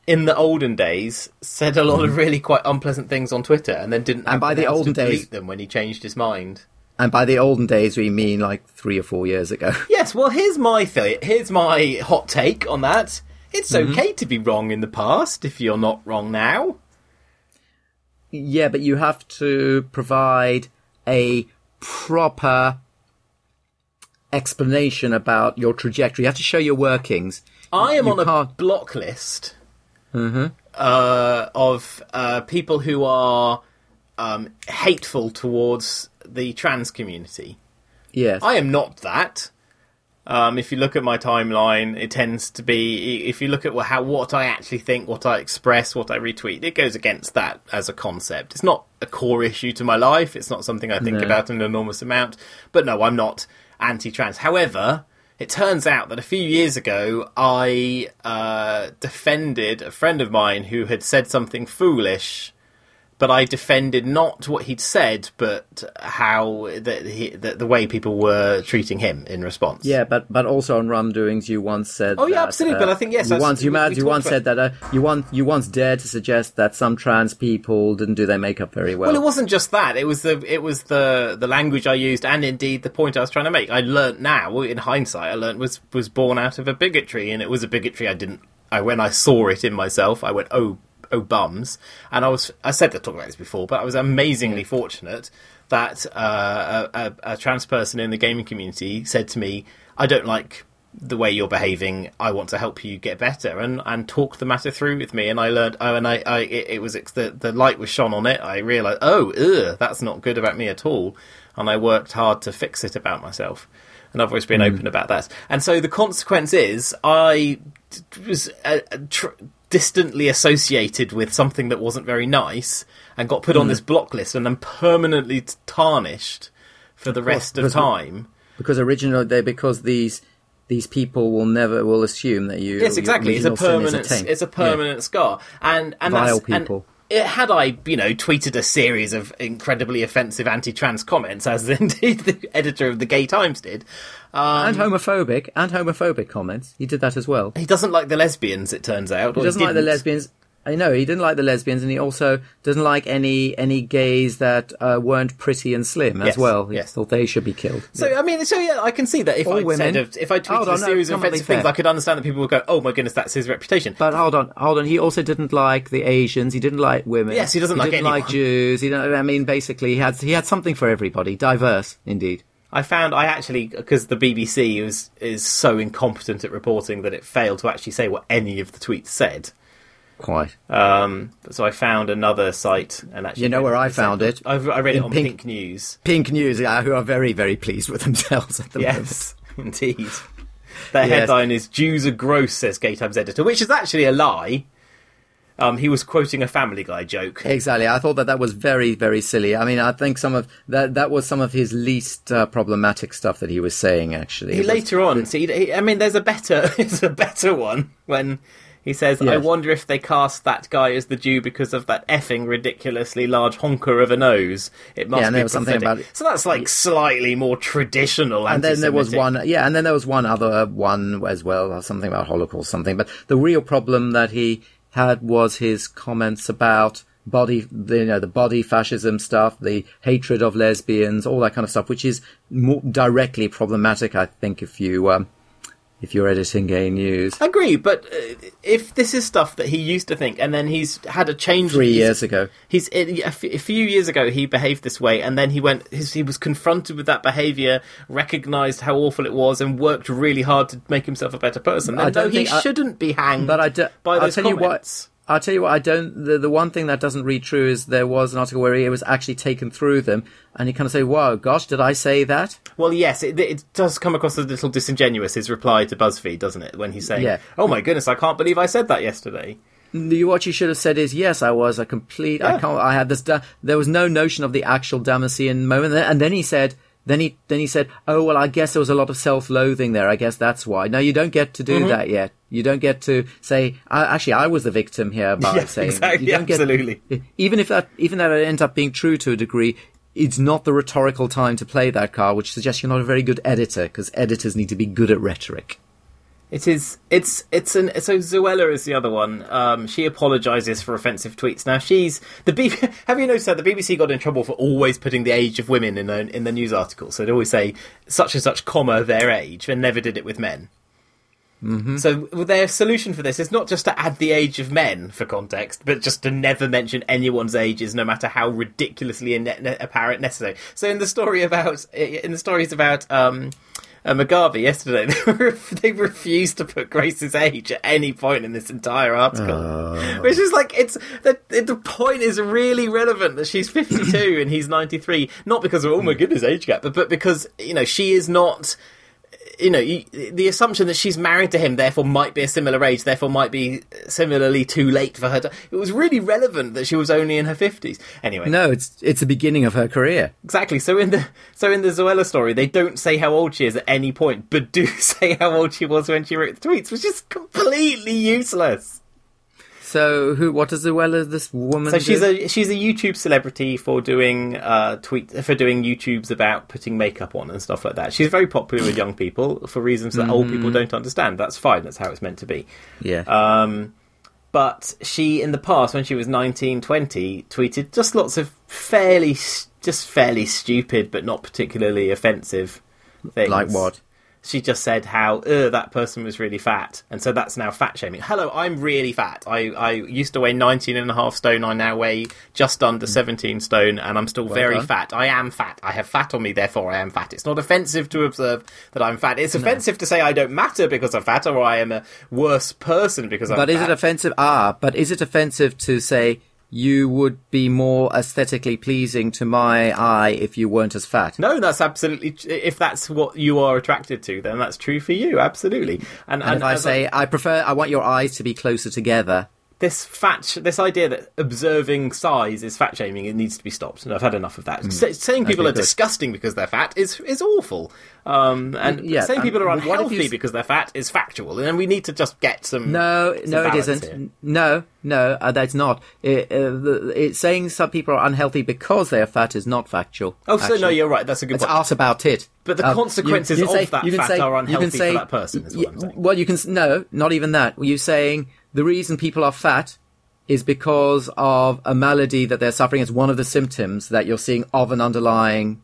in the olden days, said a lot of really quite unpleasant things on Twitter, and then didn't. And by the olden days- them when he changed his mind. And by the olden days, we mean like three or four years ago. [laughs] Yes, well, here's my th- here's my hot take on that. It's Mm-hmm. okay to be wrong in the past if you're not wrong now. yeah, but you have to provide a proper explanation about your trajectory. You have to show your workings. I am You on a can't- block list uh, of uh, people who are um, hateful towards the trans community. Yes. I am not that. Um, if you look at my timeline, it tends to be. If you look at how what I actually think, what I express, what I retweet, it goes against that as a concept. It's not a core issue to my life. It's not something I think No. about an enormous amount. But no, I'm not anti-trans. However, it turns out that a few years ago, I uh, defended a friend of mine who had said something foolish but I defended not what he'd said, but how the, the the way people were treating him in response. Yeah, but but also on Rum Doings, you once said. Oh, yeah, that, absolutely, uh, but I think, yes, you once you, we- mad, we you once said that uh, you once you once dared to suggest that some trans people didn't do their makeup very well. Well, it wasn't just that. It was the it was the the language I used, and indeed the point I was trying to make. I learnt now, in hindsight, I learnt was was born out of a bigotry, and it was a bigotry I didn't. I when I saw it in myself, I went, oh, oh bums, and I was. I said that talked about this before, but I was amazingly fortunate that uh, a, a, trans person in the gaming community said to me, "I don't like." the way you're behaving, I want to help you get better, and and talk the matter through with me. And I learned, oh, and I, I it, it was the the light was shone on it. I realized, oh, ugh, that's not good about me at all, and I worked hard to fix it about myself. And I've always been open about that. And so the consequence is, I was uh, tr- distantly associated with something that wasn't very nice, and got put on hmm. this block list, and then permanently tarnished for the rest of time. because originally they because these these people will never will assume that you. Yes, exactly. It's a original sin is permanent. taint. It's a permanent scar, and and Vile that's, and people. it, had I, you know, tweeted a series of incredibly offensive anti-trans comments, as [laughs] indeed the editor of the Gay Times did, um, and homophobic and homophobic comments, he did that as well. He doesn't like the lesbians. It turns out. He doesn't he like the lesbians. I know he didn't like the lesbians, and he also doesn't like any any gays that uh, weren't pretty and slim yes, as well. He yes. thought they should be killed. So yeah. I mean, so yeah, I can see that if All I women. Said, if I tweeted a series no, of offensive things, I could understand that people would go, "Oh my goodness, that's his reputation." But hold on, hold on. He also didn't like the Asians. He didn't like women. Yes, he doesn't he like didn't anyone. like Jews. He I mean, basically, he had he had something for everybody. Diverse, indeed. I found I actually because the BBC is is so incompetent at reporting that it failed to actually say what any of the tweets said. Quite. Um, so I found another site, and actually, you know where I found it. I, I read In it on Pink, Pink, News. Pink News, yeah, who are very very pleased with [laughs] themselves at the yes, moment. [laughs] indeed. Their yes. headline is "Jews are gross," says Gay Times editor, which is actually a lie. Um, he was quoting a Family Guy joke. Exactly. I thought that that was very, very silly. I mean, I think some of that that was some of his least uh, problematic stuff that he was saying. Actually, he, later on, see, he, I mean, there's a better, [laughs] it's a better one when he says, yes. I wonder if they cast that guy as the Jew because of that effing ridiculously large honker of a nose. It must yeah, be something about it. So that's like slightly more traditional. And then there was one, yeah, and then there was one other one as well, something about Holocaust, something. But the real problem that he had was his comments about body, the, you know, the body fascism stuff, the hatred of lesbians, all that kind of stuff, which is more directly problematic, I think, if you, um, if you're editing gay news. I agree, but uh, if this is stuff that he used to think, and then he's had a change three years ago, he's a few years ago he behaved this way, and then he went, he was confronted with that behaviour, recognised how awful it was, and worked really hard to make himself a better person. And I don't no, he I, shouldn't be hanged. But I do, by those I'll tell comments. You what, I'll tell you what, I don't. The, the one thing that doesn't read true is there was an article where he was actually taken through them, and you kind of say, "Wow, gosh, did I say that?" Well, yes, it, it does come across as a little disingenuous. His reply to BuzzFeed, doesn't it, when he's saying, yeah. "Oh my goodness, I can't believe I said that yesterday." What you should have said is, "Yes, I was a complete. Yeah. I can't. I had this. there was no notion of the actual Damascene moment." And then he said, then he then he said, "Oh well, I guess there was a lot of self-loathing there. I guess that's why." No, you don't get to do mm-hmm. that yet. You don't get to say, "Actually, I was the victim here." By yeah, saying, exactly, you don't absolutely. Get, even if that even that ends up being true to a degree, it's not the rhetorical time to play that card, which suggests you're not a very good editor because editors need to be good at rhetoric. It is. It's. It's an. So Zoella is the other one. Um, she apologises for offensive tweets. Now she's the. B- [laughs] have you noticed that the BBC got in trouble for always putting the age of women in the in the news articles? So they always say such and such, comma their age, and never did it with men. Mm-hmm. So their solution for this is not just to add the age of men for context, but just to never mention anyone's ages, no matter how ridiculously apparent necessary. So in the story about in the stories about. Um, uh, Mugabe yesterday. [laughs] They, refused to put Grace's age at any point in this entire article, uh... which is like it's the the point is really relevant that she's fifty two and he's ninety three, not because of oh my goodness age gap, but but because you know she is not you know, you, the assumption that she's married to him, therefore might be a similar age, therefore might be similarly too late for her. To, it was really relevant that she was only in her fifties. Anyway, no, it's it's the beginning of her career. Exactly. So in the so in the Zoella story, they don't say how old she is at any point, but do [laughs] say how old she was when she wrote the tweets, which is completely useless. So who? What does Zoella? This woman? So she's do? a she's a YouTube celebrity for doing uh tweet for doing YouTubes about putting makeup on and stuff like that. She's very popular with young people for reasons that mm-hmm. old people mm-hmm. don't understand. That's fine. That's how it's meant to be. Yeah. Um, but she in the past when she was 19, 20, tweeted just lots of fairly just fairly stupid but not particularly offensive things. Like what? She just said how that person was really fat. And so that's now fat shaming. Hello i'm really fat. I, I used to weigh 19 and a half stone. I now weigh just under 17 stone and i'm still well very done. fat. I am fat. I have fat on me therefore i am fat. It's not offensive to observe that i'm fat. It's offensive no. to say i don't matter because i'm fat or i am a worse person because i'm fat. but fat. is it offensive? Ah but is it offensive to say you would be more aesthetically pleasing to my eye if you weren't as fat. No, that's absolutely. If that's what you are attracted to, then that's true for you. Absolutely. And, and, and if I say I prefer, I want your eyes to be closer together. This fat, this idea that observing size is fat shaming, it needs to be stopped. And I've had enough of that. Mm. saying people okay, are good. disgusting because they're fat is is awful. Um, and yeah, saying people are unhealthy because they're fat is factual. And we need to just get some. No, some no, it isn't. Here. No, no, uh, that's not. It, uh, the, it, saying some people are unhealthy because they are fat is not factual. Oh, so no, you're right. That's a good it's point. art about it. But the um, consequences you, you say, of that fat say, are unhealthy say, for that person. Is what I'm saying. Well, you can no, not even that. Were You're saying the reason people are fat is because of a malady that they're suffering as one of the symptoms that you're seeing of an underlying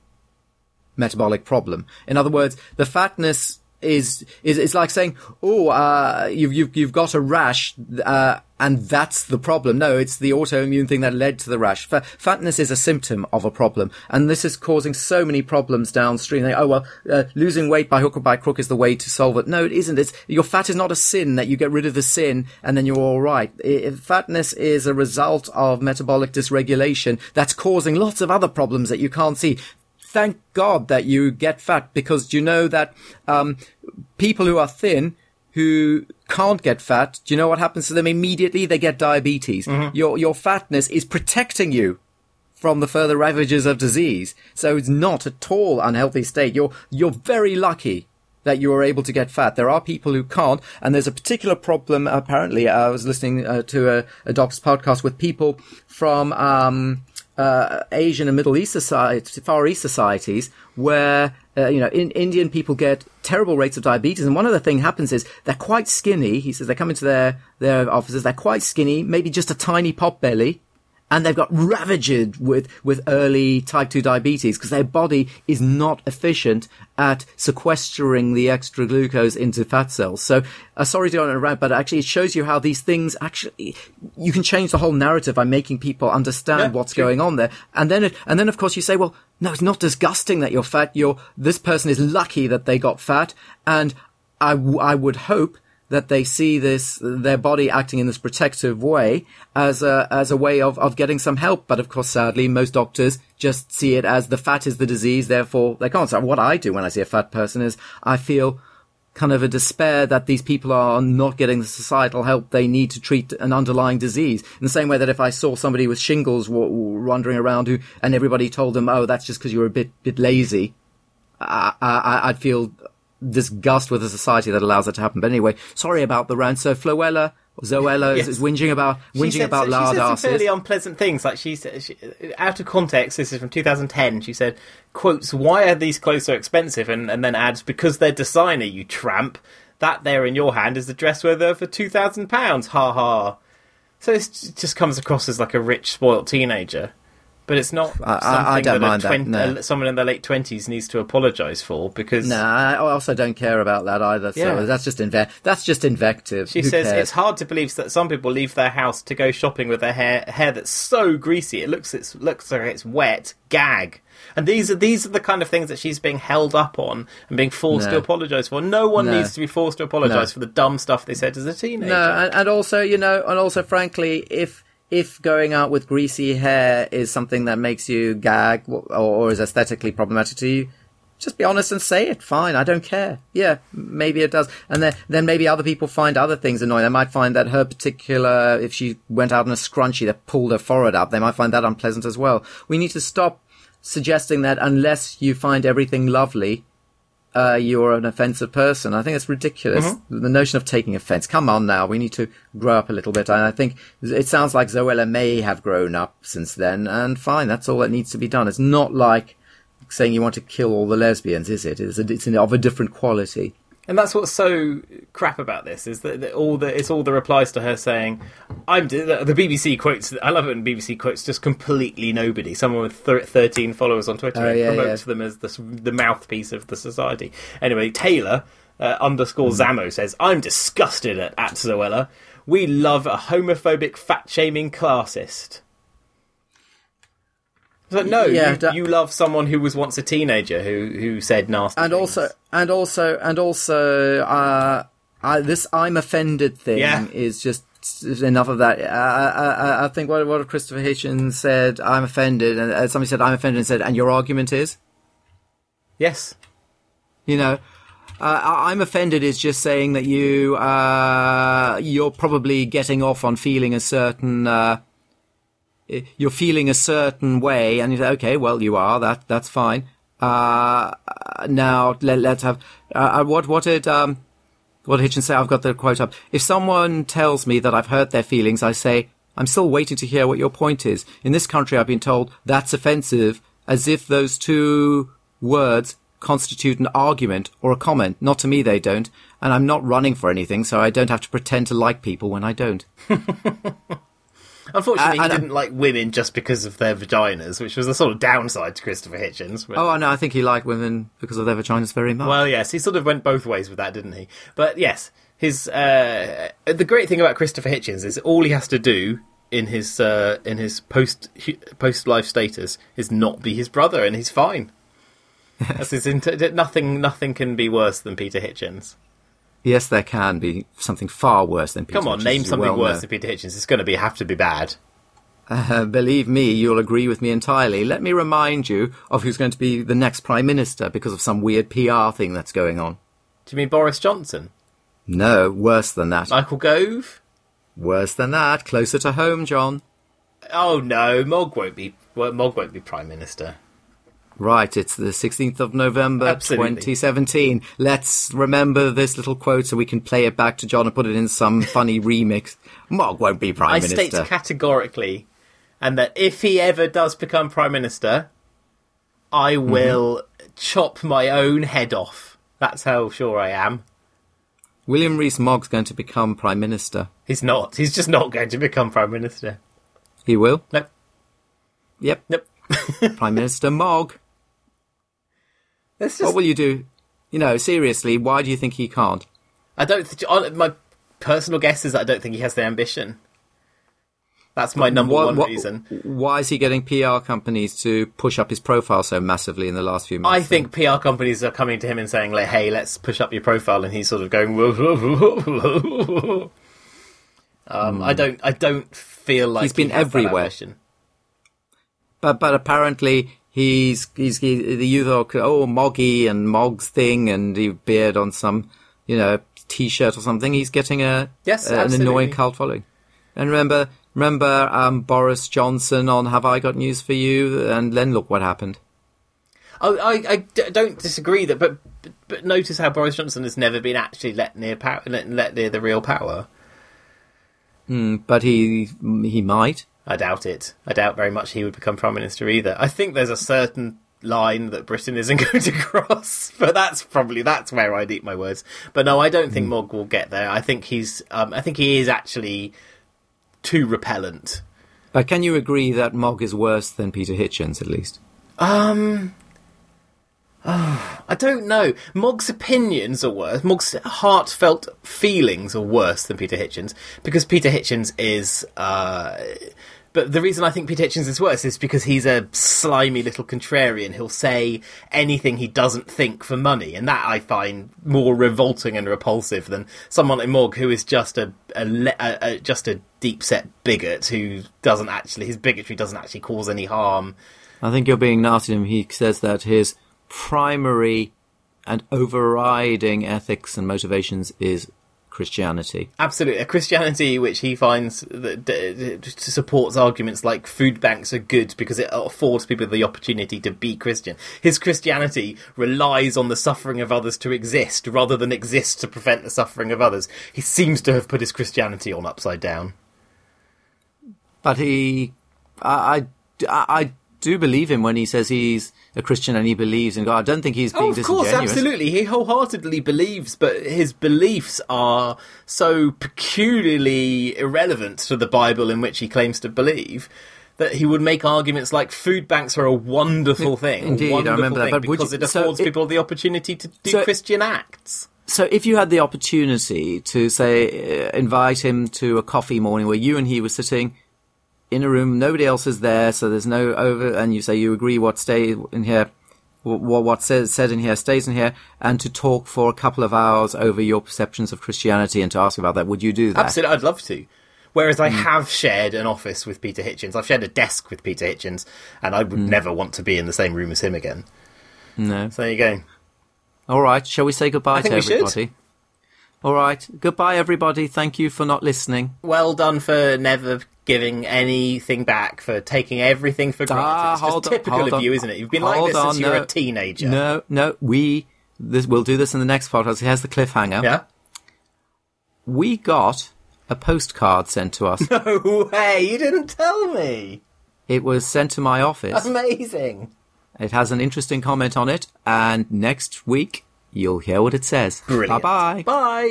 metabolic problem. In other words, the fatness is is it's like saying, "Oh, uh, you've you've you've got a rash, uh, and that's the problem." No, it's the autoimmune thing that led to the rash. F- fatness is a symptom of a problem, and this is causing so many problems downstream. They, oh well, uh, losing weight by hook or by crook is the way to solve it. No, it isn't. It's your fat is not a sin that you get rid of the sin and then you're all right. It, fatness is a result of metabolic dysregulation that's causing lots of other problems that you can't see thank God that you get fat because you know that um, people who are thin who can't get fat, do you know what happens to them immediately? They get diabetes. Mm-hmm. Your your fatness is protecting you from the further ravages of disease. So it's not at all unhealthy state. You're you're very lucky that you are able to get fat. There are people who can't, and there's a particular problem. Apparently, I was listening uh, to a, a doctor's podcast with people from um, uh, Asian and Middle East society, Far East societies where uh, you know in, Indian people get terrible rates of diabetes, and one other the thing happens is they're quite skinny. He says they come into their their offices, they're quite skinny, maybe just a tiny pot belly, and they've got ravaged with, with early type 2 diabetes because their body is not efficient at sequestering the extra glucose into fat cells. So, uh, sorry to go on around, but actually it shows you how these things actually, you can change the whole narrative by making people understand yeah, what's true. going on there. And then, it, and then of course you say, well, no, it's not disgusting that you're fat. You're, this person is lucky that they got fat. And I, w- I would hope that they see this their body acting in this protective way as a as a way of of getting some help. But of course, sadly, most doctors just see it as the fat is the disease, therefore they can't. So what I do when I see a fat person is I feel kind of a despair that these people are not getting the societal help they need to treat an underlying disease. In the same way that if I saw somebody with shingles wandering around who, and everybody told them, "Oh, that's just because you're a bit bit lazy," I, I, I'd feel disgust with a society that allows it to happen. But anyway, sorry about the rant. So Floella, Zoella [laughs] yes. is, whinging about whinging said, about so lard She said some fairly unpleasant things. Like she said, she, out of context, this is from 2010. She said, "quotes Why are these clothes so expensive?" And, and then adds, "Because they're designer, you tramp. That there in your hand is a dress worth for two thousand pounds. Ha ha." So it just comes across as like a rich, spoilt teenager. But it's not I, I don't mind 20, that. No. Uh, someone in their late twenties needs to apologise for because. No, I also don't care about that either. So yeah. that's just inve- that's just invective. She Who says cares? it's hard to believe that some people leave their house to go shopping with their hair hair that's so greasy it looks it looks like it's wet. Gag. And these are these are the kind of things that she's being held up on and being forced no. to apologise for. No one no. needs to be forced to apologise no. for the dumb stuff they said as a teenager. No, and, and also you know, and also frankly, if if going out with greasy hair is something that makes you gag or, is aesthetically problematic to you, just be honest and say it. Fine, I don't care. Yeah, maybe it does. And then, then maybe other people find other things annoying. They might find that her particular, if she went out in a scrunchie that pulled her forehead up, they might find that unpleasant as well. We need to stop suggesting that unless you find everything lovely, uh, you're an offensive person. I think it's ridiculous. Mm-hmm. The notion of taking offense. Come on now. We need to grow up a little bit. And I think it sounds like Zoella may have grown up since then. And fine. That's all that needs to be done. It's not like saying you want to kill all the lesbians, is it? It's, a, it's of a different quality. And that's what's so crap about this is that all the it's all the replies to her saying, "I'm." The, the BBC quotes. I love it when BBC quotes just completely nobody. Someone with thir- thirteen followers on Twitter oh, yeah, promotes yeah. them as the, the mouthpiece of the society. Anyway, Taylor uh, underscore mm. Zamo says, "I'm disgusted at at Zoella. We love a homophobic, fat shaming classist." But no, yeah, you, you, love someone who was once a teenager who who said nasty. And things. also, and also, and also, uh, I, this "I'm offended" thing yeah. is just enough of that. I, I, I think what what Christopher Hitchens said, "I'm offended," and uh, somebody said, "I'm offended," and said, "And your argument is?" Yes. You know, uh, I'm offended is just saying that you uh, you're probably getting off on feeling a certain uh, you're feeling a certain way, and you say, okay, well, you are that that's fine. Uh, now let, us have uh, uh, what what did um, what Hitchens say? I've got the quote up. If someone tells me that I've hurt their feelings, I say I'm still waiting to hear what your point is. In this country, I've been told that's offensive, as if those two words constitute an argument or a comment. Not to me, they don't. And I'm not running for anything, so I don't have to pretend to like people when I don't. [laughs] Unfortunately, uh, he didn't like women just because of their vaginas, which was a sort of downside to Christopher Hitchens. But... Oh, no, I think he liked women because of their vaginas very much. Well, yes, he sort of went both ways with that, didn't he? But yes, his uh, the great thing about Christopher Hitchens is all he has to do in his uh, in his post post life status is not be his brother, and he's fine. [laughs] That's his inter- nothing. Nothing can be worse than Peter Hitchens. Yes, there can be something far worse than Peter Come on, Hitchens, name something well worse know. than Peter Hitchens. It's going to be have to be bad. Uh, believe me, you'll agree with me entirely. Let me remind you of who's going to be the next Prime Minister because of some weird PR thing that's going on. Do you mean Boris Johnson? No, worse than that. Michael Gove? Worse than that. Closer to home, John. Oh no, Mogg won't be. Well, Mogg won't be Prime Minister. Right, it's the 16th of November, Absolutely. 2017. Let's remember this little quote so we can play it back to John and put it in some [laughs] funny remix. Mogg won't be Prime I Minister. I state categorically, and that if he ever does become Prime Minister, I mm-hmm. will mm-hmm. chop my own head off. That's how sure I am. William Rees Mogg's going to become Prime Minister. He's not. He's just not going to become Prime Minister. He will? Nope. Yep. Nope. [laughs] Prime Minister Mogg. Just... What will you do? You know, seriously, why do you think he can't? I don't. Th- my personal guess is that I don't think he has the ambition. That's my number what, one what, reason. Why is he getting PR companies to push up his profile so massively in the last few months? I think PR companies are coming to him and saying, like, "Hey, let's push up your profile," and he's sort of going. um, mm. I don't. I don't feel like he's been he everywhere. But but apparently he's he's he, the youth are oh Moggy and Mogg's thing and he beard on some you know t-shirt or something. He's getting a yes a, an annoying cult following. And remember remember um, Boris Johnson on Have I Got News for You? And then look what happened. Oh, I, I d- don't disagree that, but, but, but notice how Boris Johnson has never been actually let near power, let, let near the real power. Mm, but he he might. I doubt it. I doubt very much he would become prime minister either. I think there's a certain line that Britain isn't [laughs] going to cross, but that's probably that's where I'd eat my words. But no, I don't think mm. Mogg will get there. I think he's, um, I think he is actually too repellent. But can you agree that Mogg is worse than Peter Hitchens, at least? Um, Oh, [sighs] I don't know. Mogg's opinions are worse. Mogg's heartfelt feelings are worse than Peter Hitchens because Peter Hitchens is. Uh, but the reason I think Peter Hitchens is worse is because he's a slimy little contrarian. He'll say anything he doesn't think for money, and that I find more revolting and repulsive than someone like Mogg, who is just a, a, a, a just a deep set bigot who doesn't actually his bigotry doesn't actually cause any harm. I think you're being nasty to him. He says that his primary and overriding ethics and motivations is Christianity. Absolutely, a Christianity which he finds that d- supports arguments like food banks are good because it affords people the opportunity to be Christian. His Christianity relies on the suffering of others to exist rather than exist to prevent the suffering of others. He seems to have put his Christianity on upside down. But he, I, I, I do believe him when he says he's a Christian and he believes in God. I don't think he's being oh, of course, absolutely. He wholeheartedly believes, but his beliefs are so peculiarly irrelevant to the Bible in which he claims to believe that he would make arguments like food banks are a wonderful thing. Indeed, wonderful I remember that. But because you, it affords so people the opportunity to do so, Christian acts. So, if you had the opportunity to say uh, invite him to a coffee morning where you and he were sitting in a room, nobody else is there, so there's no over, and you say you agree what stays in here, what what says said in here stays in here, and to talk for a couple of hours over your perceptions of Christianity and to ask about that. Would you do that? Absolutely, I'd love to. Whereas I mm. have shared an office with Peter Hitchens, I've shared a desk with Peter Hitchens, and I would mm. never want to be in the same room as him again. No. So there you go. All right. Shall we say goodbye I think to we should. everybody? All right. Goodbye, everybody. Thank you for not listening. Well done for never giving anything back, for taking everything for granted. Ah, it's just on, typical hold of on. you, isn't it? You've been like Hold this since on, you were no. a teenager. No, no. We this, we'll do this in the next podcast. Here's the cliffhanger. Yeah? We got a postcard sent to us. [laughs] No way, you didn't tell me. it was sent to my office. Amazing. It has an interesting comment on it, and next week you'll hear what it says. Brilliant. Bye bye. Bye.